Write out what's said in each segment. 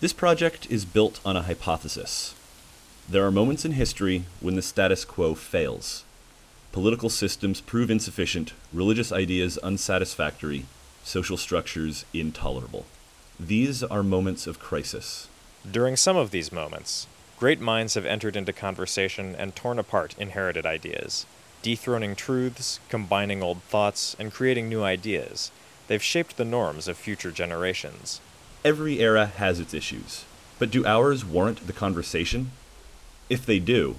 This project is built on a hypothesis. There are moments in history when the status quo fails. Political systems prove insufficient, religious ideas unsatisfactory, social structures intolerable. These are moments of crisis. During some of these moments, great minds have entered into conversation and torn apart inherited ideas, dethroning truths, combining old thoughts, and creating new ideas. They've shaped the norms of future generations. Every era has its issues, but do ours warrant the conversation? If they do,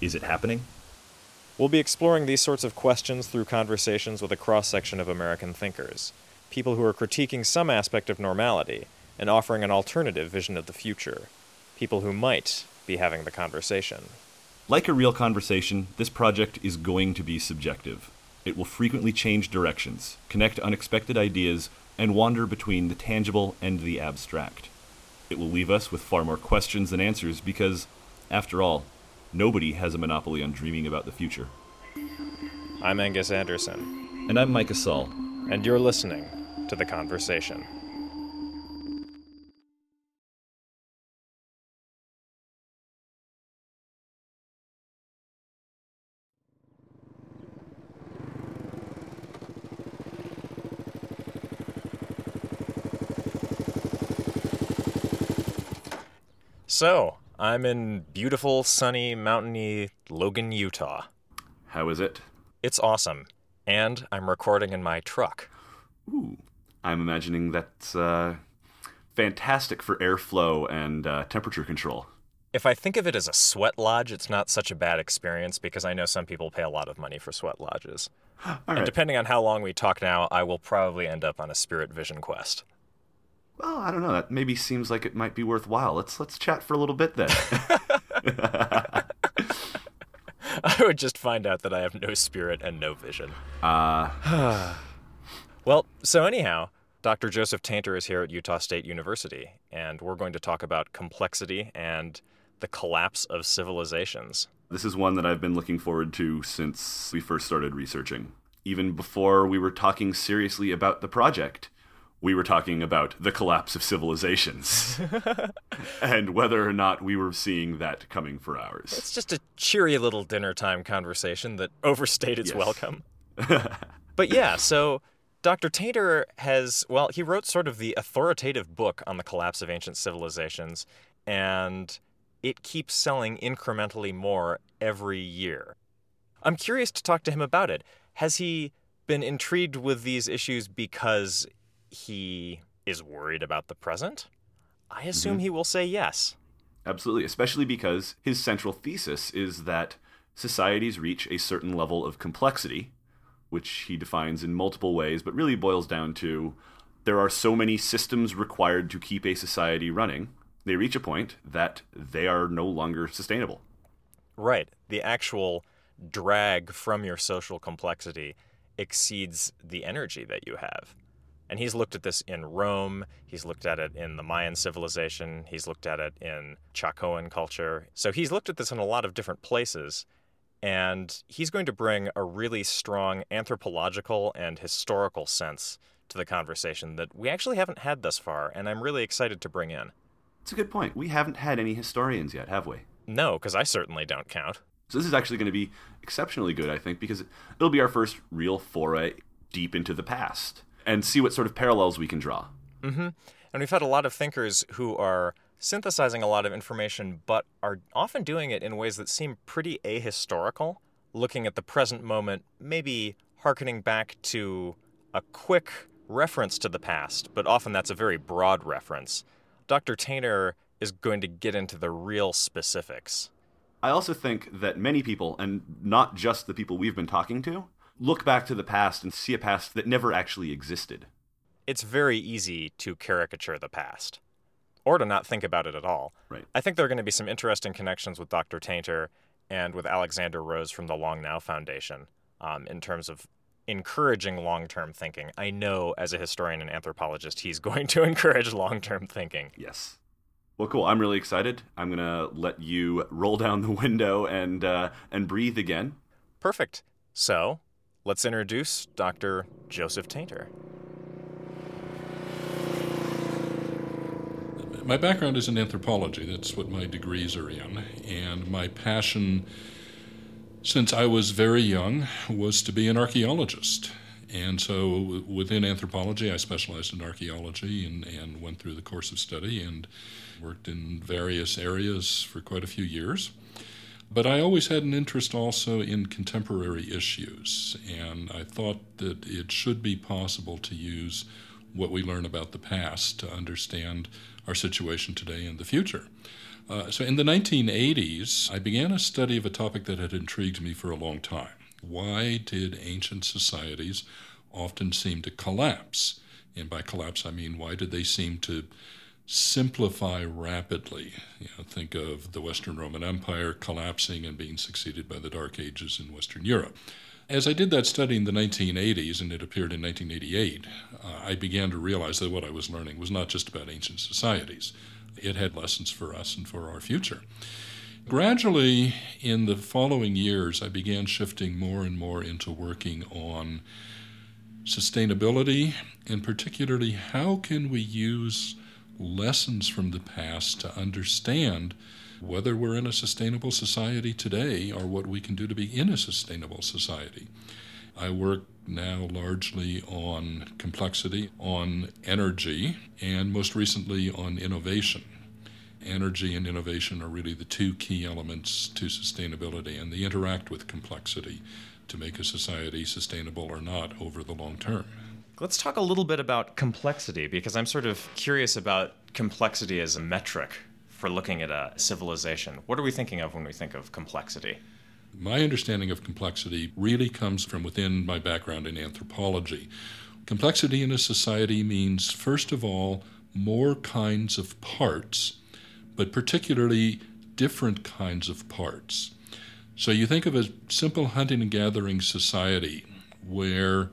is it happening? We'll be exploring these sorts of questions through conversations with a cross section of American thinkers, people who are critiquing some aspect of normality and offering an alternative vision of the future, people who might be having the conversation. Like a real conversation, this project is going to be subjective. It will frequently change directions, connect unexpected ideas, and wander between the tangible and the abstract. It will leave us with far more questions than answers because, after all, nobody has a monopoly on dreaming about the future. I'm Angus Anderson. And I'm Micah Saul. And you're listening to The Conversation. So, I'm in beautiful, sunny, mountainy Logan, Utah. How is it? It's awesome. And I'm recording in my truck. Ooh. I'm imagining that's uh, fantastic for airflow and uh, temperature control. If I think of it as a sweat lodge, it's not such a bad experience because I know some people pay a lot of money for sweat lodges. And depending on how long we talk now, I will probably end up on a Spirit Vision quest. Well, I don't know. That maybe seems like it might be worthwhile. Let's let's chat for a little bit then. I would just find out that I have no spirit and no vision. Uh Well, so anyhow, Dr. Joseph Tainter is here at Utah State University, and we're going to talk about complexity and the collapse of civilizations. This is one that I've been looking forward to since we first started researching. Even before we were talking seriously about the project, we were talking about the collapse of civilizations and whether or not we were seeing that coming for ours. It's just a cheery little dinner time conversation that overstayed its Yes. welcome. but yeah, so Dr. Tainter has, well, he wrote sort of the authoritative book on the collapse of ancient civilizations, and it keeps selling incrementally more every year. I'm curious to talk to him about it. Has he been intrigued with these issues because he is worried about the present? I assume mm-hmm. he will say yes. Absolutely, especially because his central thesis is that societies reach a certain level of complexity, which he defines in multiple ways, but really boils down to there are so many systems required to keep a society running, they reach a point that they are no longer sustainable. Right. The actual drag from your social complexity exceeds the energy that you have. And he's looked at this in Rome, he's looked at it in the Mayan civilization, he's looked at it in Chacoan culture. So he's looked at this in a lot of different places. And he's going to bring a really strong anthropological and historical sense to the conversation that we actually haven't had thus far, and I'm really excited to bring in. It's a good point. We haven't had any historians yet, have we? No, because I certainly don't count. So this is actually going to be exceptionally good, I think, because it'll be our first real foray deep into the past and see what sort of parallels we can draw. Mm-hmm. And we've had a lot of thinkers who are synthesizing a lot of information, but are often doing it in ways that seem pretty ahistorical, looking at the present moment, maybe hearkening back to a quick reference to the past, but often that's a very broad reference. Dr. Tainter is going to get into the real specifics. I also think that many people, and not just the people we've been talking to, look back to the past and see a past that never actually existed. It's very easy to caricature the past or to not think about it at all. Right. I think there are going to be some interesting connections with Dr. Tainter and with Alexander Rose from the Long Now Foundation um, in terms of encouraging long term thinking. I know as a historian and anthropologist, he's going to encourage long term thinking. Yes. Well, cool. I'm really excited. I'm gonna let you roll down the window and uh, and breathe again. Perfect. So let's introduce Dr. Joseph Tainter. My background is in anthropology. That's what my degrees are in. And my passion since I was very young was to be an archaeologist. And so within anthropology, I specialized in archaeology and, and went through the course of study and worked in various areas for quite a few years. But I always had an interest also in contemporary issues, and I thought that it should be possible to use what we learn about the past to understand our situation today and the future. Uh, so in the 1980s, I began a study of a topic that had intrigued me for a long time. Why did ancient societies often seem to collapse? And by collapse, I mean why did they seem to simplify rapidly? You know, think of the Western Roman Empire collapsing and being succeeded by the Dark Ages in Western Europe. As I did that study in the 1980s, and it appeared in 1988, uh, I began to realize that what I was learning was not just about ancient societies. It had lessons for us and for our future. Gradually, in the following years, I began shifting more and more into working on sustainability, and particularly how can we use lessons from the past to understand whether we're in a sustainable society today or what we can do to be in a sustainable society. I work now largely on complexity, on energy, and most recently on innovation. Energy and innovation are really the two key elements to sustainability, and they interact with complexity to make a society sustainable or not over the long term. Let's talk a little bit about complexity because I'm sort of curious about complexity as a metric for looking at a civilization. What are we thinking of when we think of complexity? My understanding of complexity really comes from within my background in anthropology. Complexity in a society means, first of all, more kinds of parts, but particularly different kinds of parts. So you think of a simple hunting and gathering society where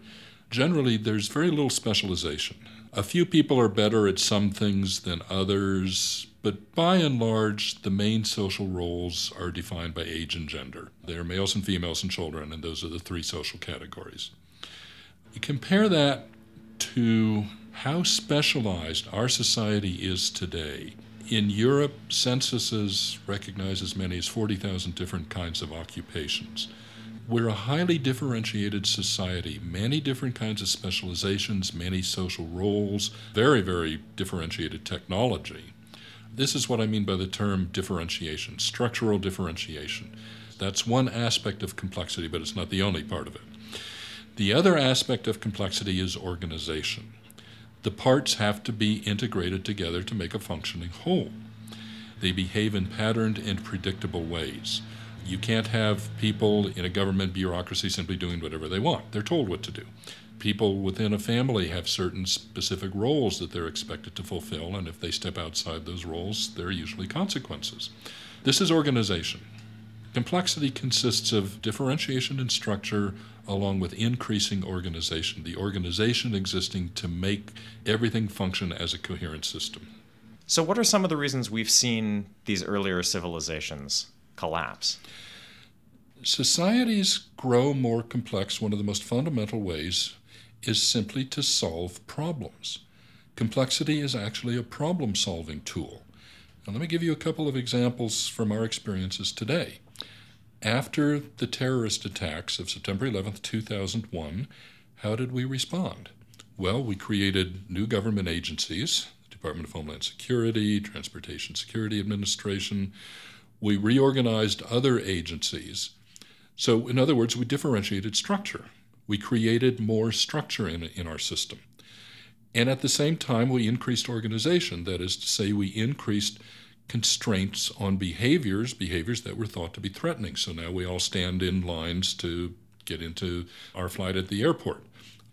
generally there's very little specialization. A few people are better at some things than others, but by and large, the main social roles are defined by age and gender. They are males and females and children, and those are the three social categories. You compare that to how specialized our society is today. In Europe, censuses recognize as many as 40,000 different kinds of occupations. We're a highly differentiated society, many different kinds of specializations, many social roles, very, very differentiated technology. This is what I mean by the term differentiation, structural differentiation. That's one aspect of complexity, but it's not the only part of it. The other aspect of complexity is organization. The parts have to be integrated together to make a functioning whole. They behave in patterned and predictable ways. You can't have people in a government bureaucracy simply doing whatever they want. They're told what to do. People within a family have certain specific roles that they're expected to fulfill, and if they step outside those roles, there are usually consequences. This is organization. Complexity consists of differentiation and structure along with increasing organization, the organization existing to make everything function as a coherent system. So, what are some of the reasons we've seen these earlier civilizations collapse? Societies grow more complex. One of the most fundamental ways is simply to solve problems. Complexity is actually a problem solving tool. Now, let me give you a couple of examples from our experiences today. After the terrorist attacks of September 11, 2001, how did we respond? Well, we created new government agencies the Department of Homeland Security, Transportation Security Administration. We reorganized other agencies. So, in other words, we differentiated structure. We created more structure in, in our system. And at the same time, we increased organization. That is to say, we increased constraints on behaviors, behaviors that were thought to be threatening. So now we all stand in lines to get into our flight at the airport.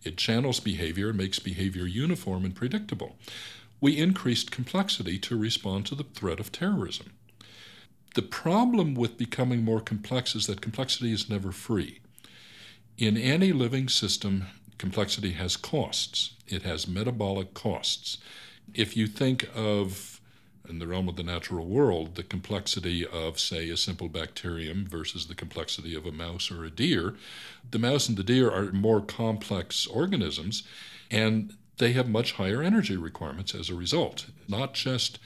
It channels behavior, makes behavior uniform and predictable. We increased complexity to respond to the threat of terrorism. The problem with becoming more complex is that complexity is never free. In any living system, complexity has costs. It has metabolic costs. If you think of in the realm of the natural world, the complexity of, say, a simple bacterium versus the complexity of a mouse or a deer, the mouse and the deer are more complex organisms, and they have much higher energy requirements as a result. Not just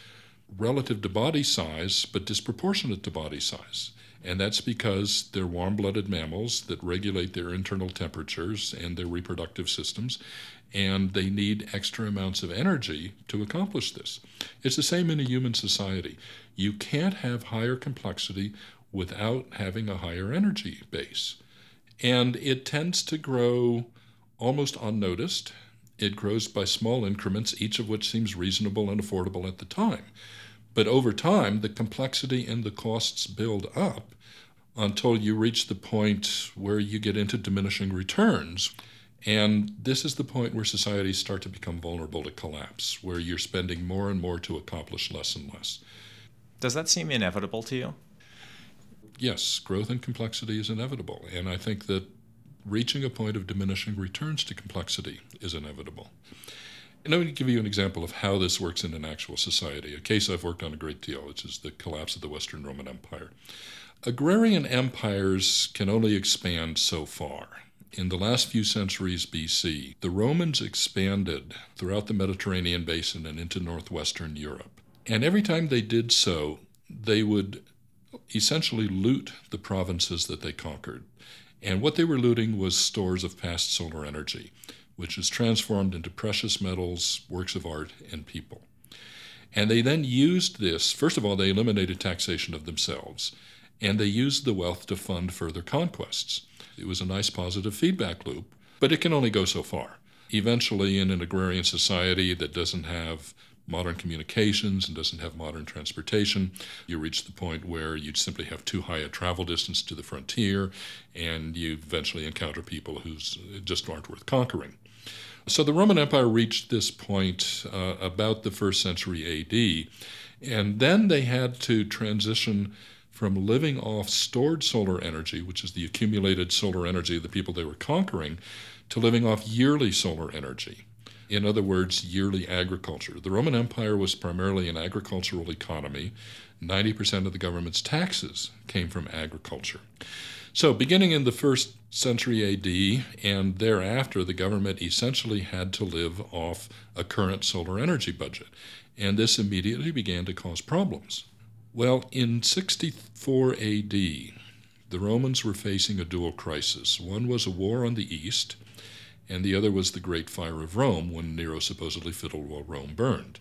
relative to body size, but disproportionate to body size. And that's because they're warm blooded mammals that regulate their internal temperatures and their reproductive systems, and they need extra amounts of energy to accomplish this. It's the same in a human society. You can't have higher complexity without having a higher energy base. And it tends to grow almost unnoticed. It grows by small increments, each of which seems reasonable and affordable at the time. But over time, the complexity and the costs build up until you reach the point where you get into diminishing returns. And this is the point where societies start to become vulnerable to collapse, where you're spending more and more to accomplish less and less. Does that seem inevitable to you? Yes, growth and complexity is inevitable. And I think that reaching a point of diminishing returns to complexity is inevitable. And me give you an example of how this works in an actual society, a case I've worked on a great deal, which is the collapse of the Western Roman Empire. Agrarian empires can only expand so far. In the last few centuries BC, the Romans expanded throughout the Mediterranean basin and into northwestern Europe. And every time they did so, they would essentially loot the provinces that they conquered. And what they were looting was stores of past solar energy, which is transformed into precious metals, works of art, and people. And they then used this, first of all, they eliminated taxation of themselves, and they used the wealth to fund further conquests. It was a nice positive feedback loop, but it can only go so far. Eventually, in an agrarian society that doesn't have modern communications and doesn't have modern transportation. You reach the point where you simply have too high a travel distance to the frontier, and you eventually encounter people who just aren't worth conquering. So the Roman Empire reached this point uh, about the first century AD, and then they had to transition from living off stored solar energy, which is the accumulated solar energy of the people they were conquering, to living off yearly solar energy. In other words, yearly agriculture. The Roman Empire was primarily an agricultural economy. 90% of the government's taxes came from agriculture. So, beginning in the first century AD and thereafter, the government essentially had to live off a current solar energy budget. And this immediately began to cause problems. Well, in 64 AD, the Romans were facing a dual crisis. One was a war on the east, and the other was the Great Fire of Rome when Nero supposedly fiddled while Rome burned.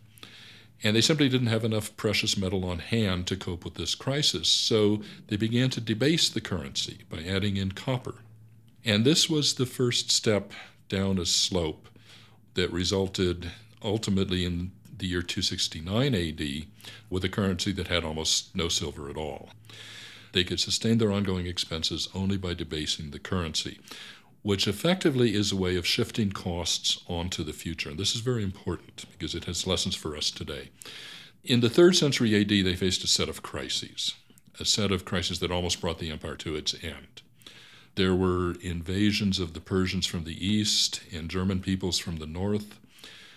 And they simply didn't have enough precious metal on hand to cope with this crisis, so they began to debase the currency by adding in copper. And this was the first step down a slope that resulted ultimately in the year 269 AD with a currency that had almost no silver at all. They could sustain their ongoing expenses only by debasing the currency which effectively is a way of shifting costs onto the future. And this is very important because it has lessons for us today. In the third century AD, they faced a set of crises, a set of crises that almost brought the empire to its end. There were invasions of the Persians from the east and German peoples from the north.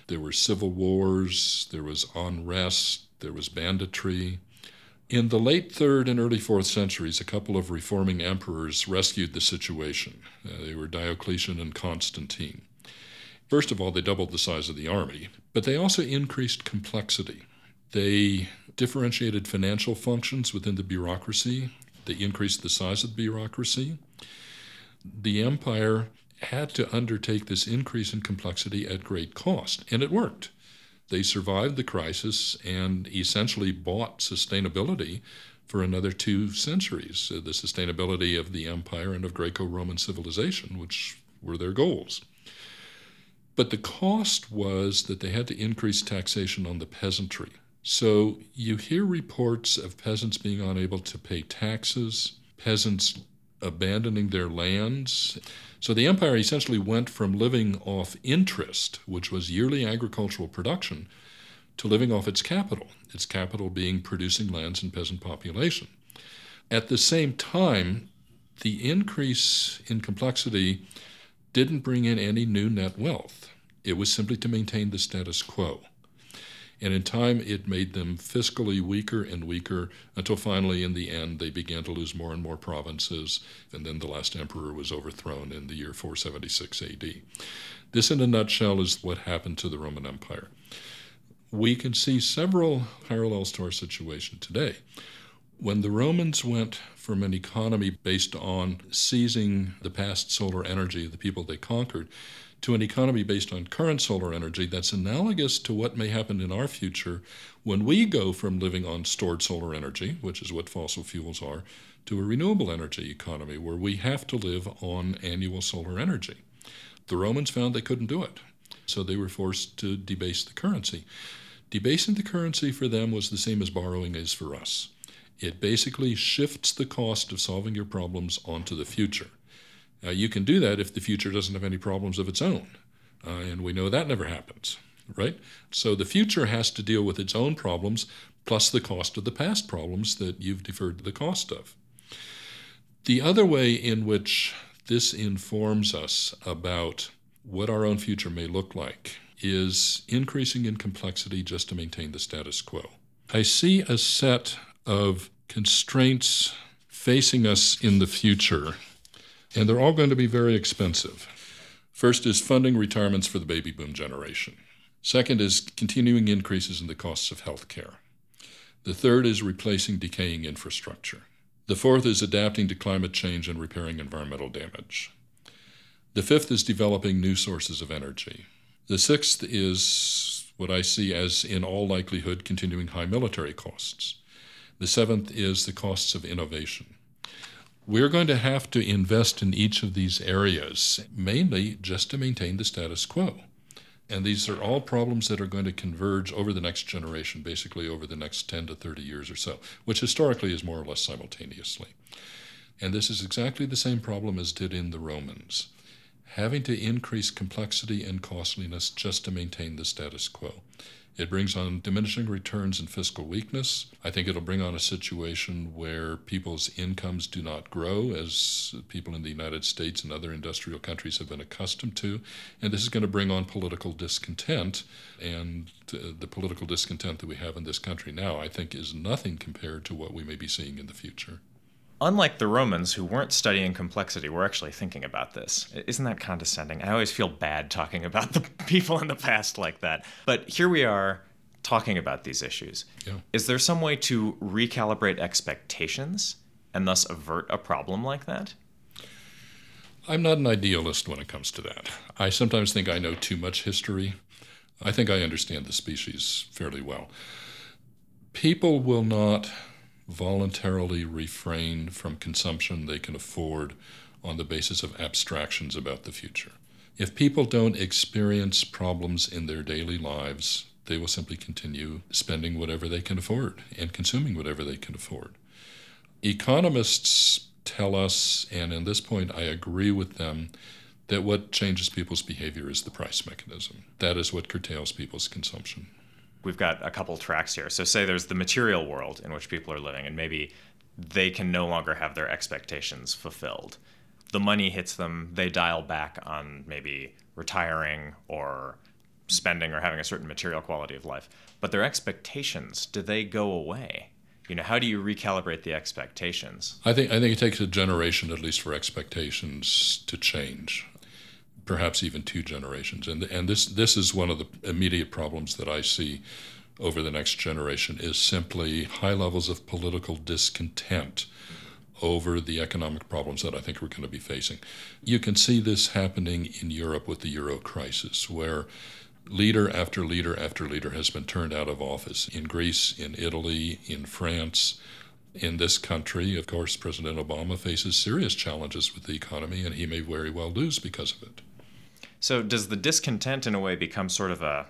There were civil wars, there was unrest, there was banditry. In the late third and early fourth centuries, a couple of reforming emperors rescued the situation. Uh, they were Diocletian and Constantine. First of all, they doubled the size of the army, but they also increased complexity. They differentiated financial functions within the bureaucracy, they increased the size of the bureaucracy. The empire had to undertake this increase in complexity at great cost, and it worked. They survived the crisis and essentially bought sustainability for another two centuries uh, the sustainability of the empire and of Greco Roman civilization, which were their goals. But the cost was that they had to increase taxation on the peasantry. So you hear reports of peasants being unable to pay taxes, peasants abandoning their lands. So the empire essentially went from living off interest, which was yearly agricultural production, to living off its capital, its capital being producing lands and peasant population. At the same time, the increase in complexity didn't bring in any new net wealth. It was simply to maintain the status quo. And in time, it made them fiscally weaker and weaker until finally, in the end, they began to lose more and more provinces. And then the last emperor was overthrown in the year 476 AD. This, in a nutshell, is what happened to the Roman Empire. we can see several parallels to our situation today. When the Romans went from an economy based on seizing the past solar energy of the people they conquered to an economy based on current solar energy, that's analogous to what may happen in our future when we go from living on stored solar energy, which is what fossil fuels are, to a renewable energy economy where we have to live on annual solar energy. The Romans found they couldn't do it, so they were forced to debase the currency. Debasing the currency for them was the same as borrowing is for us. It basically shifts the cost of solving your problems onto the future. You can do that if the future doesn't have any problems of its own. Uh, and we know that never happens, right? So the future has to deal with its own problems plus the cost of the past problems that you've deferred the cost of. The other way in which this informs us about what our own future may look like is increasing in complexity just to maintain the status quo. I see a set of constraints facing us in the future, and they're all going to be very expensive. First is funding retirements for the baby boom generation. Second is continuing increases in the costs of health care. The third is replacing decaying infrastructure. The fourth is adapting to climate change and repairing environmental damage. The fifth is developing new sources of energy. The sixth is what I see as, in all likelihood, continuing high military costs. The seventh is the costs of innovation. We're going to have to invest in each of these areas, mainly just to maintain the status quo. And these are all problems that are going to converge over the next generation, basically over the next 10 to 30 years or so, which historically is more or less simultaneously. And this is exactly the same problem as did in the Romans having to increase complexity and costliness just to maintain the status quo. It brings on diminishing returns and fiscal weakness. I think it'll bring on a situation where people's incomes do not grow, as people in the United States and other industrial countries have been accustomed to. And this is going to bring on political discontent. And uh, the political discontent that we have in this country now, I think, is nothing compared to what we may be seeing in the future unlike the Romans who weren't studying complexity, were actually thinking about this. Isn't that condescending? I always feel bad talking about the people in the past like that. But here we are talking about these issues. Yeah. Is there some way to recalibrate expectations and thus avert a problem like that? I'm not an idealist when it comes to that. I sometimes think I know too much history. I think I understand the species fairly well. People will not voluntarily refrain from consumption they can afford on the basis of abstractions about the future. If people don't experience problems in their daily lives, they will simply continue spending whatever they can afford and consuming whatever they can afford. Economists tell us, and in this point I agree with them, that what changes people's behavior is the price mechanism. That is what curtails people's consumption we've got a couple tracks here. So say there's the material world in which people are living, and maybe they can no longer have their expectations fulfilled. The money hits them, they dial back on maybe retiring or spending or having a certain material quality of life. But their expectations, do they go away? You know, how do you recalibrate the expectations? I think I think it takes a generation at least for expectations to change perhaps even two generations. And and this this is one of the immediate problems that I see over the next generation is simply high levels of political discontent over the economic problems that I think we're going to be facing. You can see this happening in Europe with the euro crisis where leader after leader after leader has been turned out of office in Greece, in Italy, in France, in this country, of course, President Obama faces serious challenges with the economy, and he may very well lose because of it. So, does the discontent in a way become sort of a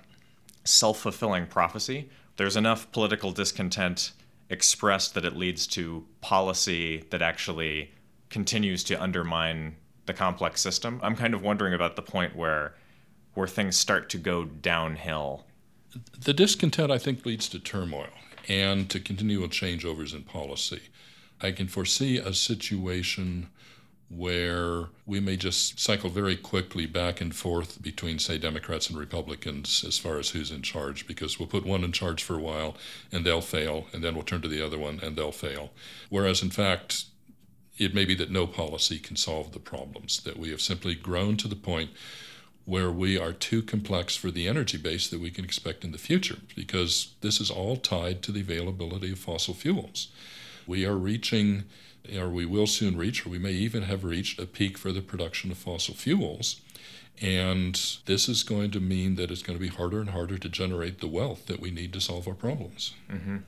self fulfilling prophecy? There's enough political discontent expressed that it leads to policy that actually continues to undermine the complex system. I'm kind of wondering about the point where where things start to go downhill. The discontent, I think, leads to turmoil and to continual changeovers in policy. I can foresee a situation where we may just cycle very quickly back and forth between, say, Democrats and Republicans as far as who's in charge, because we'll put one in charge for a while and they'll fail, and then we'll turn to the other one and they'll fail. Whereas, in fact, it may be that no policy can solve the problems, that we have simply grown to the point where we are too complex for the energy base that we can expect in the future, because this is all tied to the availability of fossil fuels. We are reaching, or we will soon reach, or we may even have reached a peak for the production of fossil fuels. And this is going to mean that it's going to be harder and harder to generate the wealth that we need to solve our problems. Mm-hmm.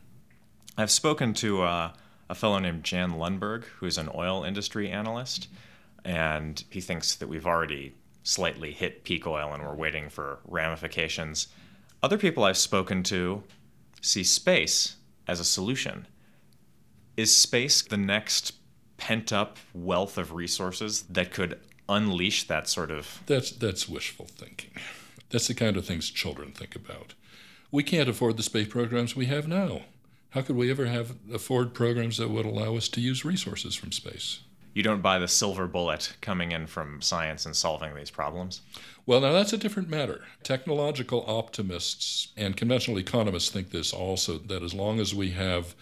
I've spoken to uh, a fellow named Jan Lundberg, who's an oil industry analyst, and he thinks that we've already slightly hit peak oil and we're waiting for ramifications. Other people I've spoken to see space as a solution. Is space the next pent up wealth of resources that could unleash that sort of That's that's wishful thinking. That's the kind of things children think about. We can't afford the space programs we have now. How could we ever have afford programs that would allow us to use resources from space? You don't buy the silver bullet coming in from science and solving these problems? Well, now that's a different matter. Technological optimists and conventional economists think this also that as long as we have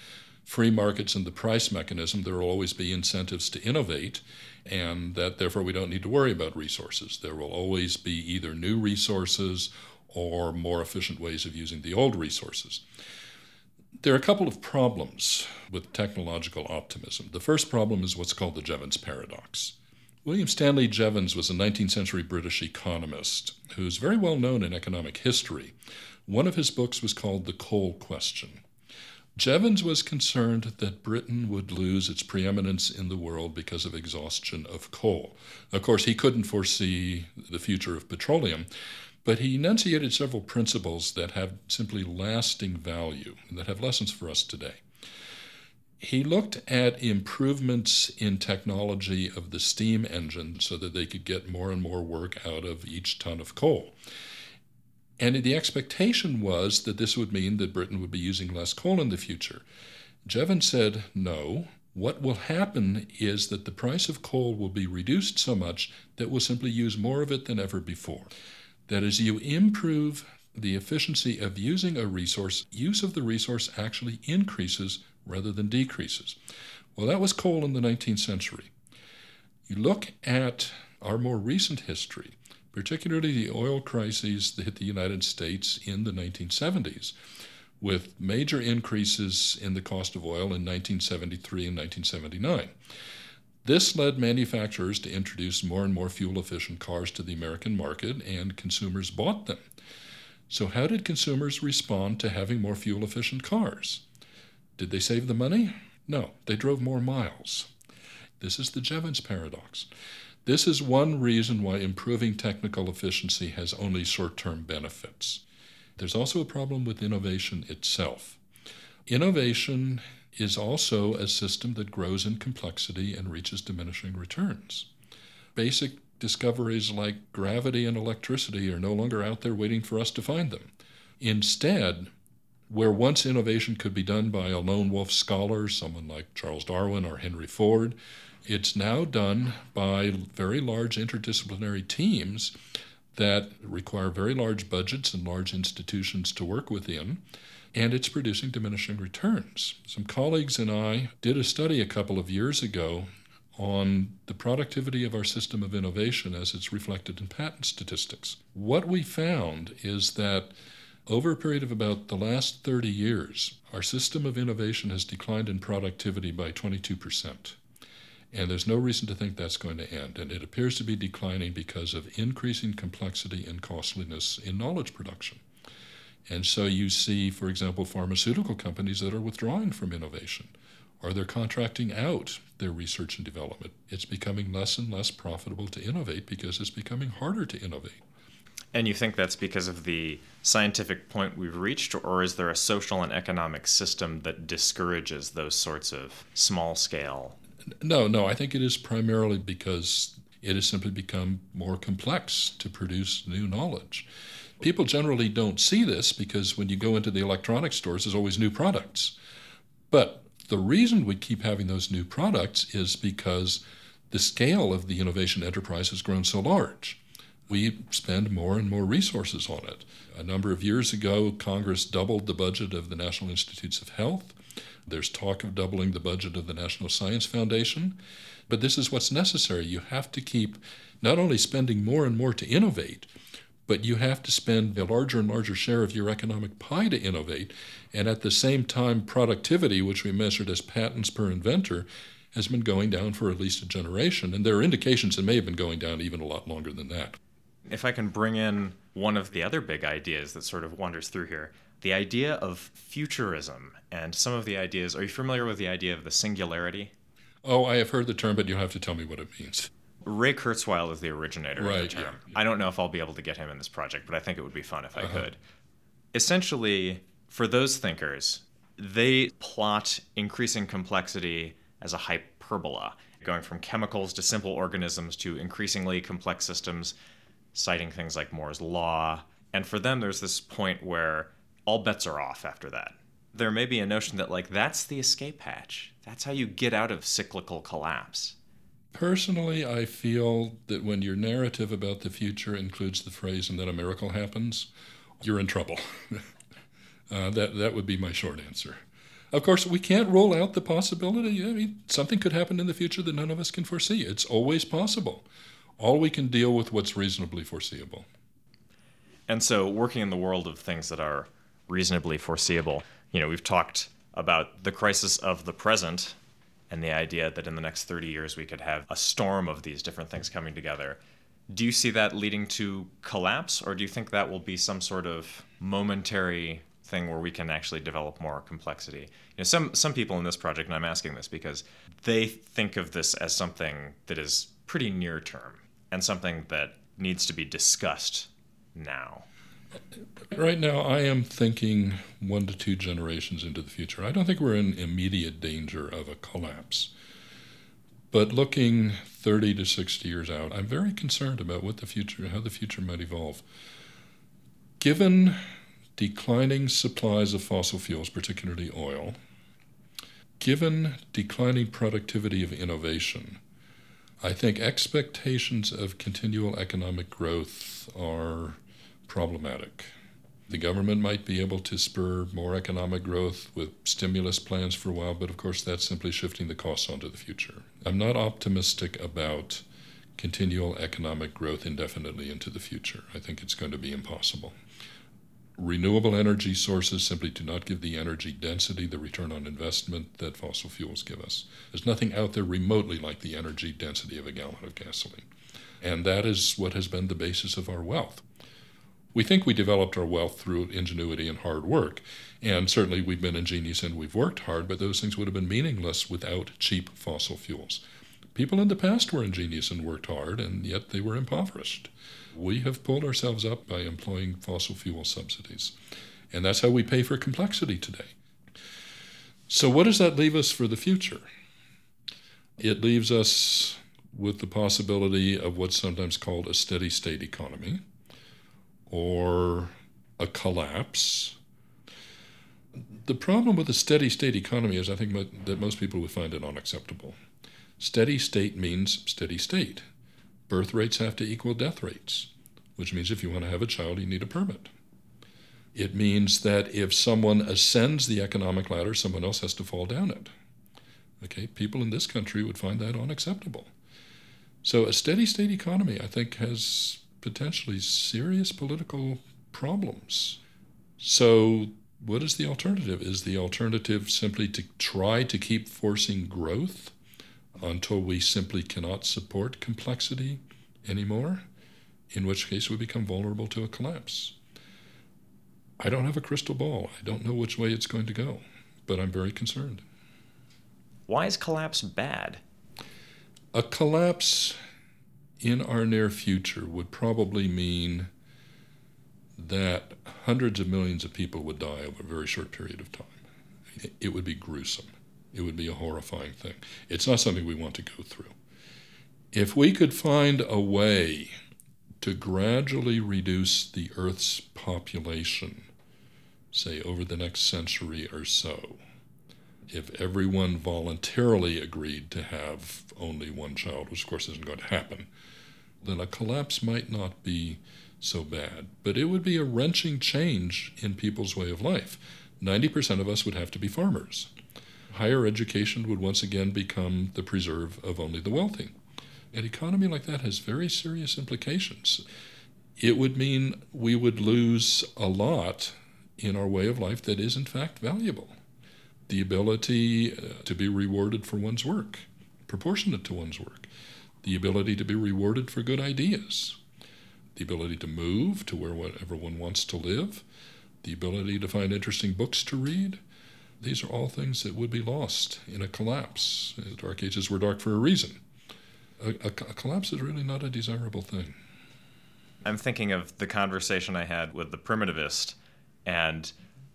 free markets and the price mechanism, there will always be incentives to innovate, and that therefore we don't need to worry about resources. There will always be either new resources or more efficient ways of using the old resources. There are a couple of problems with technological optimism. The first problem is what's called the Jevons paradox. William Stanley Jevons was a 19th century British economist who's very well known in economic history. One of his books was called The Coal Question. Jevons was concerned that Britain would lose its preeminence in the world because of exhaustion of coal. Of course, he couldn't foresee the future of petroleum, but he enunciated several principles that have simply lasting value and that have lessons for us today. He looked at improvements in technology of the steam engine so that they could get more and more work out of each ton of coal. And the expectation was that this would mean that Britain would be using less coal in the future. Jevons said, no. What will happen is that the price of coal will be reduced so much that we'll simply use more of it than ever before. That as you improve the efficiency of using a resource, use of the resource actually increases rather than decreases. Well, that was coal in the 19th century. You look at our more recent history, particularly the oil crises that hit the United States in the 1970s, with major increases in the cost of oil in 1973 and 1979. This led manufacturers to introduce more and more fuel efficient cars to the American market, and consumers bought them. So, how did consumers respond to having more fuel efficient cars? Did they save the money? No, they drove more miles. This is the Jevons paradox. This is one reason why improving technical efficiency has only short term benefits. There's also a problem with innovation itself. Innovation is also a system that grows in complexity and reaches diminishing returns. Basic discoveries like gravity and electricity are no longer out there waiting for us to find them. Instead, where once innovation could be done by a lone wolf scholar, someone like Charles Darwin or Henry Ford, it's now done by very large interdisciplinary teams that require very large budgets and large institutions to work within and it's producing diminishing returns. Some colleagues and I did a study a couple of years ago on the productivity of our system of innovation as it's reflected in patent statistics. What we found is that over a period of about the last 30 years, our system of innovation has declined in productivity by 22%. And there's no reason to think that's going to end. And it appears to be declining because of increasing complexity and costliness in knowledge production. And so you see, for example, pharmaceutical companies that are withdrawing from innovation or they're contracting out their research and development. It's becoming less and less profitable to innovate because it's becoming harder to innovate. And you think that's because of the scientific point we've reached, or is there a social and economic system that discourages those sorts of small scale? No, no, I think it is primarily because it has simply become more complex to produce new knowledge. People generally don't see this because when you go into the electronics stores, there's always new products. But the reason we keep having those new products is because the scale of the innovation enterprise has grown so large. We spend more and more resources on it. A number of years ago, Congress doubled the budget of the National Institutes of Health. There's talk of doubling the budget of the National Science Foundation. But this is what's necessary. You have to keep not only spending more and more to innovate, but you have to spend a larger and larger share of your economic pie to innovate. And at the same time, productivity, which we measured as patents per inventor, has been going down for at least a generation. And there are indications it may have been going down even a lot longer than that. If I can bring in one of the other big ideas that sort of wanders through here, the idea of futurism and some of the ideas. Are you familiar with the idea of the singularity? Oh, I have heard the term, but you'll have to tell me what it means. Ray Kurzweil is the originator right, of the term. Yeah, I don't know if I'll be able to get him in this project, but I think it would be fun if I uh-huh. could. Essentially, for those thinkers, they plot increasing complexity as a hyperbola, going from chemicals to simple organisms to increasingly complex systems, citing things like Moore's Law. And for them, there's this point where all bets are off after that. There may be a notion that, like, that's the escape hatch. That's how you get out of cyclical collapse. Personally, I feel that when your narrative about the future includes the phrase, and then a miracle happens, you're in trouble. uh, that, that would be my short answer. Of course, we can't rule out the possibility. I mean, something could happen in the future that none of us can foresee. It's always possible. All we can deal with what's reasonably foreseeable. And so, working in the world of things that are reasonably foreseeable, you know, we've talked about the crisis of the present and the idea that in the next 30 years we could have a storm of these different things coming together. Do you see that leading to collapse, or do you think that will be some sort of momentary thing where we can actually develop more complexity? You know, some some people in this project, and I'm asking this because they think of this as something that is pretty near term and something that needs to be discussed now. Right now, I am thinking one to two generations into the future. I don't think we're in immediate danger of a collapse. But looking 30 to 60 years out, I'm very concerned about what the future, how the future might evolve. Given declining supplies of fossil fuels, particularly oil, given declining productivity of innovation, I think expectations of continual economic growth are problematic. The government might be able to spur more economic growth with stimulus plans for a while, but of course that's simply shifting the costs onto the future. I'm not optimistic about continual economic growth indefinitely into the future. I think it's going to be impossible. Renewable energy sources simply do not give the energy density, the return on investment that fossil fuels give us. There's nothing out there remotely like the energy density of a gallon of gasoline. And that is what has been the basis of our wealth. We think we developed our wealth through ingenuity and hard work. And certainly we've been ingenious and we've worked hard, but those things would have been meaningless without cheap fossil fuels. People in the past were ingenious and worked hard, and yet they were impoverished. We have pulled ourselves up by employing fossil fuel subsidies. And that's how we pay for complexity today. So, what does that leave us for the future? It leaves us with the possibility of what's sometimes called a steady state economy or a collapse. The problem with a steady state economy is I think that most people would find it unacceptable. Steady state means steady state. Birth rates have to equal death rates, which means if you want to have a child, you need a permit. It means that if someone ascends the economic ladder, someone else has to fall down it. Okay, people in this country would find that unacceptable. So a steady state economy, I think, has potentially serious political problems. So, what is the alternative? Is the alternative simply to try to keep forcing growth until we simply cannot support complexity anymore? In which case, we become vulnerable to a collapse. I don't have a crystal ball. I don't know which way it's going to go, but I'm very concerned. Why is collapse bad? A collapse in our near future would probably mean that hundreds of millions of people would die over a very short period of time. It would be gruesome. It would be a horrifying thing. It's not something we want to go through. If we could find a way to gradually reduce the Earth's population, say over the next century or so, if everyone voluntarily agreed to have only one child, which of course isn't going to happen, then a collapse might not be so bad. But it would be a wrenching change in people's way of life. 90% of us would have to be farmers. higher education would once again become the preserve of only the wealthy. An economy like that has very serious implications. It would mean we would lose a lot in our way of life that is, in fact, valuable. The ability uh, to be rewarded for one's work, proportionate to one's work, the ability to be rewarded for good ideas, the ability to move to wherever one wants to live, the ability to find interesting books to read. These are all things that would be lost in a collapse. Dark ages were dark for a reason. A, a, a collapse is really not a desirable thing. I'm thinking of the conversation I had with the primitivist, and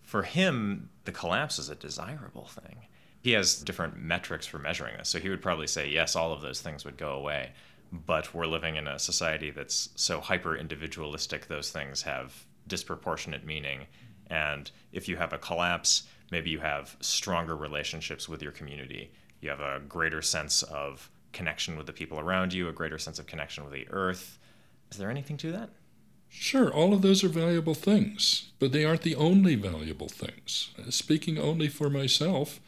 for him, the collapse is a desirable thing. He has different metrics for measuring this. So he would probably say, yes, all of those things would go away. But we're living in a society that's so hyper individualistic, those things have disproportionate meaning. And if you have a collapse, maybe you have stronger relationships with your community. You have a greater sense of connection with the people around you, a greater sense of connection with the earth. Is there anything to that? Sure, all of those are valuable things, but they aren't the only valuable things. Speaking only for myself,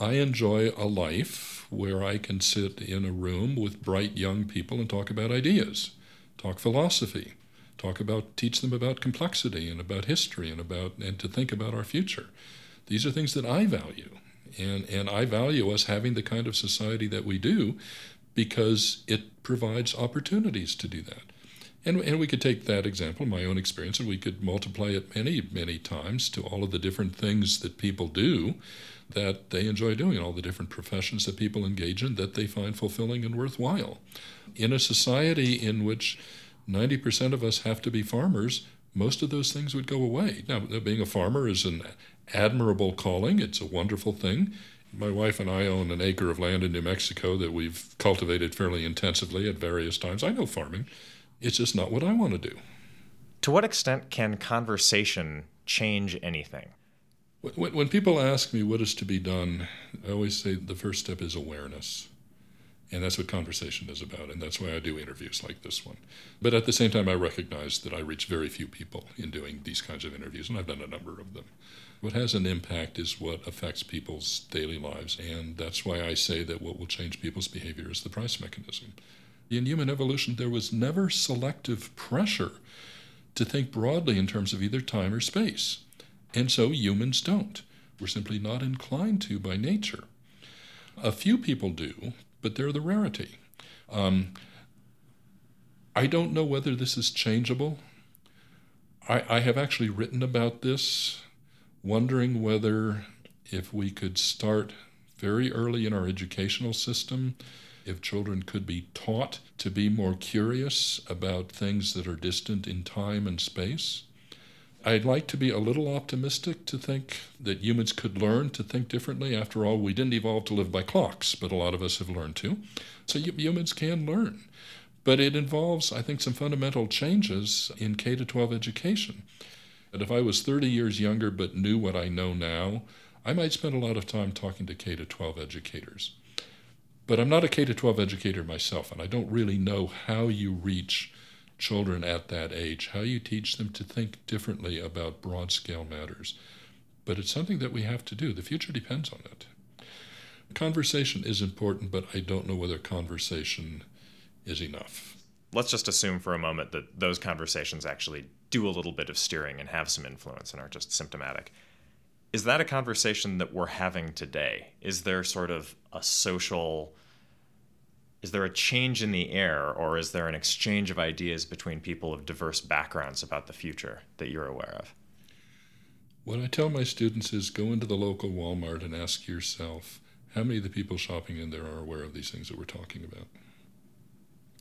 I enjoy a life where I can sit in a room with bright young people and talk about ideas, talk philosophy, talk about teach them about complexity and about history and about and to think about our future. These are things that I value. And and I value us having the kind of society that we do because it provides opportunities to do that. And, and we could take that example, my own experience, and we could multiply it many, many times to all of the different things that people do that they enjoy doing, all the different professions that people engage in that they find fulfilling and worthwhile. In a society in which 90% of us have to be farmers, most of those things would go away. Now, being a farmer is an admirable calling, it's a wonderful thing. My wife and I own an acre of land in New Mexico that we've cultivated fairly intensively at various times. I know farming, it's just not what I want to do. To what extent can conversation change anything? When, when people ask me what is to be done, I always say the first step is awareness. And that's what conversation is about. And that's why I do interviews like this one. But at the same time, I recognize that I reach very few people in doing these kinds of interviews, and I've done a number of them. What has an impact is what affects people's daily lives. And that's why I say that what will change people's behavior is the price mechanism. In human evolution, there was never selective pressure to think broadly in terms of either time or space. And so humans don't. We're simply not inclined to by nature. A few people do, but they're the rarity. Um, I don't know whether this is changeable. I, I have actually written about this, wondering whether if we could start very early in our educational system, if children could be taught to be more curious about things that are distant in time and space. I'd like to be a little optimistic to think that humans could learn to think differently. After all, we didn't evolve to live by clocks, but a lot of us have learned to. So humans can learn. But it involves, I think, some fundamental changes in K 12 education. And if I was 30 years younger but knew what I know now, I might spend a lot of time talking to K 12 educators. But I'm not a K 12 educator myself, and I don't really know how you reach children at that age, how you teach them to think differently about broad scale matters. But it's something that we have to do. The future depends on it. Conversation is important, but I don't know whether conversation is enough. Let's just assume for a moment that those conversations actually do a little bit of steering and have some influence and are just symptomatic. Is that a conversation that we're having today? Is there sort of a social is there a change in the air or is there an exchange of ideas between people of diverse backgrounds about the future that you're aware of? What I tell my students is go into the local Walmart and ask yourself how many of the people shopping in there are aware of these things that we're talking about.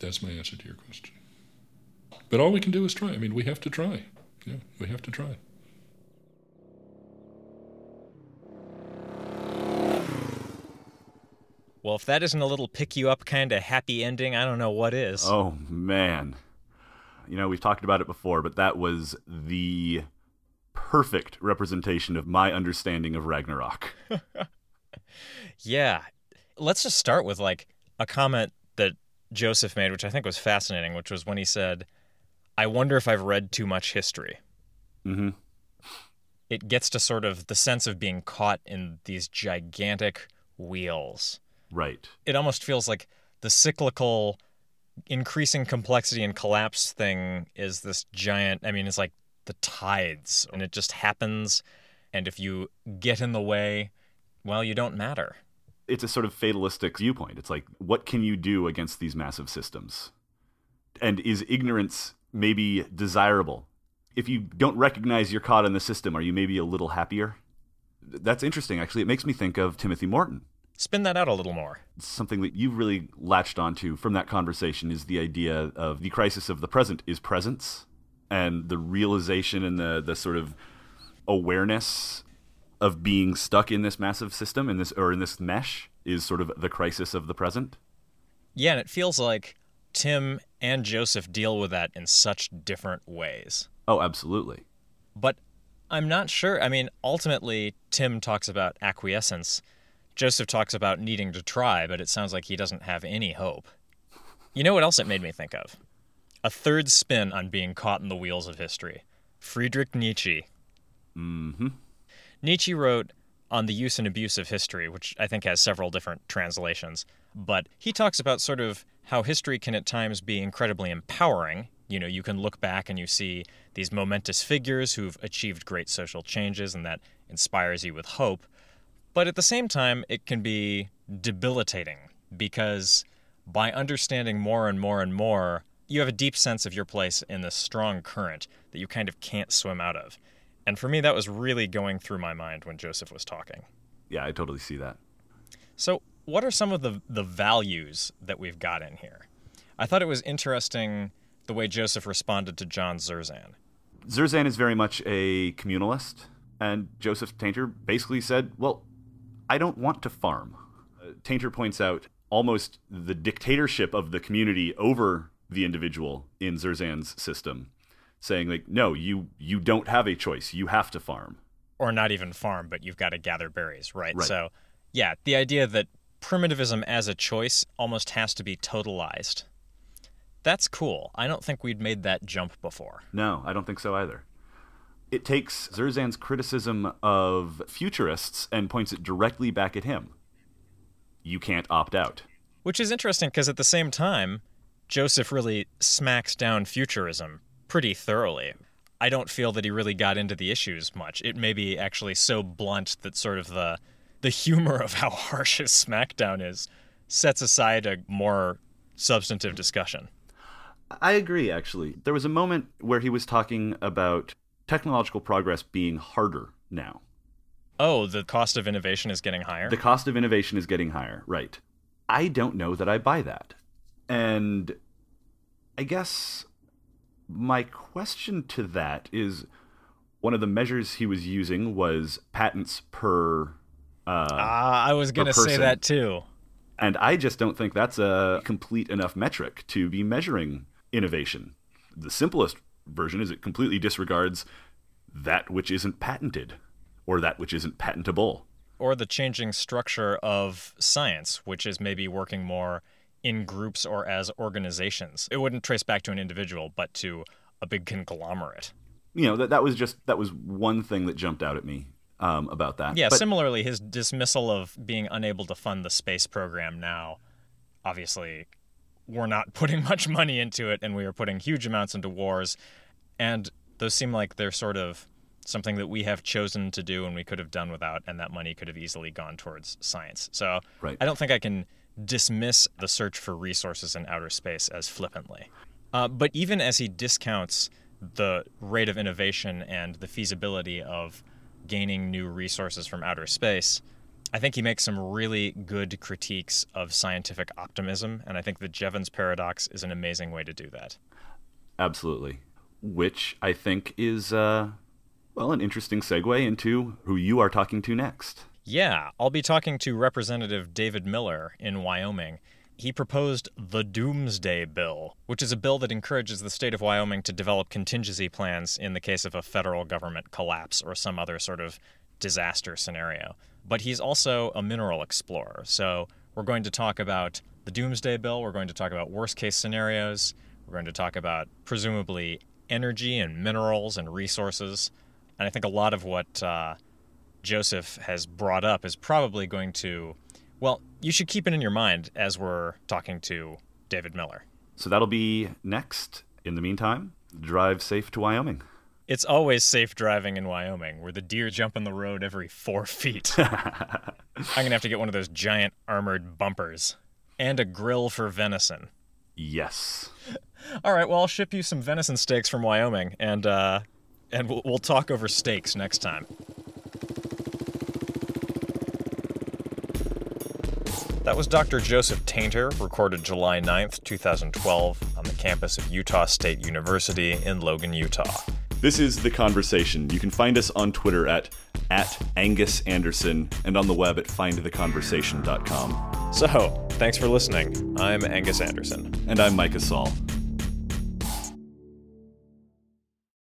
That's my answer to your question. But all we can do is try. I mean, we have to try. Yeah, we have to try. Well, if that isn't a little pick you up kind of happy ending, I don't know what is. Oh, man. You know, we've talked about it before, but that was the perfect representation of my understanding of Ragnarok. yeah. Let's just start with like a comment that Joseph made, which I think was fascinating, which was when he said, I wonder if I've read too much history. Mm-hmm. it gets to sort of the sense of being caught in these gigantic wheels. Right. It almost feels like the cyclical increasing complexity and collapse thing is this giant, I mean, it's like the tides and it just happens. And if you get in the way, well, you don't matter. It's a sort of fatalistic viewpoint. It's like, what can you do against these massive systems? And is ignorance maybe desirable? If you don't recognize you're caught in the system, are you maybe a little happier? That's interesting, actually. It makes me think of Timothy Morton. Spin that out a little more. Something that you've really latched onto from that conversation is the idea of the crisis of the present is presence and the realization and the, the sort of awareness of being stuck in this massive system in this or in this mesh is sort of the crisis of the present. Yeah, and it feels like Tim and Joseph deal with that in such different ways. Oh, absolutely. But I'm not sure. I mean, ultimately, Tim talks about acquiescence. Joseph talks about needing to try, but it sounds like he doesn't have any hope. You know what else it made me think of? A third spin on being caught in the wheels of history. Friedrich Nietzsche. Mm-hmm. Nietzsche wrote on the use and abuse of history, which I think has several different translations. But he talks about sort of how history can at times be incredibly empowering. You know, you can look back and you see these momentous figures who've achieved great social changes, and that inspires you with hope. But at the same time, it can be debilitating because by understanding more and more and more, you have a deep sense of your place in this strong current that you kind of can't swim out of. And for me, that was really going through my mind when Joseph was talking. Yeah, I totally see that. So, what are some of the, the values that we've got in here? I thought it was interesting the way Joseph responded to John Zerzan. Zerzan is very much a communalist, and Joseph Tainter basically said, Well, I don't want to farm. Uh, Tainter points out almost the dictatorship of the community over the individual in Zerzan's system, saying like, no, you you don't have a choice. You have to farm. Or not even farm, but you've got to gather berries, right? Right. So, yeah, the idea that primitivism as a choice almost has to be totalized. That's cool. I don't think we'd made that jump before. No, I don't think so either. It takes Zerzan's criticism of futurists and points it directly back at him. You can't opt out. Which is interesting because at the same time, Joseph really smacks down futurism pretty thoroughly. I don't feel that he really got into the issues much. It may be actually so blunt that sort of the the humor of how harsh his smackdown is sets aside a more substantive discussion. I agree, actually. There was a moment where he was talking about technological progress being harder now. Oh, the cost of innovation is getting higher? The cost of innovation is getting higher, right. I don't know that I buy that. And I guess my question to that is one of the measures he was using was patents per. Uh, Ah, I was going to say that too. and I just don't think that's a complete enough metric to be measuring innovation. The simplest version is it completely disregards that which isn't patented or that which isn't patentable. Or the changing structure of science, which is maybe working more in groups or as organizations. It wouldn't trace back to an individual, but to a big conglomerate. You know, that, that was just that was one thing that jumped out at me um, about that. Yeah, But- similarly, his dismissal of being unable to fund the space program now, obviously, we're not putting much money into it, and we are putting huge amounts into wars. And those seem like they're sort of something that we have chosen to do and we could have done without, and that money could have easily gone towards science. So Right. I don't think I can dismiss the search for resources in outer space as flippantly. Uh, but even as he discounts the rate of innovation and the feasibility of gaining new resources from outer space, I think he makes some really good critiques of scientific optimism, and I think the Jevons paradox is an amazing way to do that. Absolutely. Which I think is, uh, well, an interesting segue into who you are talking to next. Yeah, I'll be talking to Representative David Miller in Wyoming. He proposed the Doomsday Bill, which is a bill that encourages the state of Wyoming to develop contingency plans in the case of a federal government collapse or some other sort of disaster scenario. But he's also a mineral explorer, so we're going to talk about the Doomsday Bill, we're going to talk about worst case scenarios, we're going to talk about presumably energy and minerals and resources. And I think a lot of what uh, Joseph has brought up is probably going to, well, you should keep it in your mind as we're talking to David Miller. So that'll be next. In the meantime, drive safe to Wyoming. It's always safe driving in Wyoming, where the deer jump on the road every four feet. I'm going to have to get one of those giant armored bumpers and a grill for venison. Yes. All right, well, I'll ship you some venison steaks from Wyoming, and uh, and we'll, we'll talk over steaks next time. That was Dr. Joseph Tainter, recorded July 9th, 2012, on the campus of Utah State University in Logan, Utah. This is The Conversation. You can find us on Twitter at, at Angus Anderson and on the web at findtheconversation.com. So, thanks for listening. I'm Angus Anderson. And I'm Micah Saul.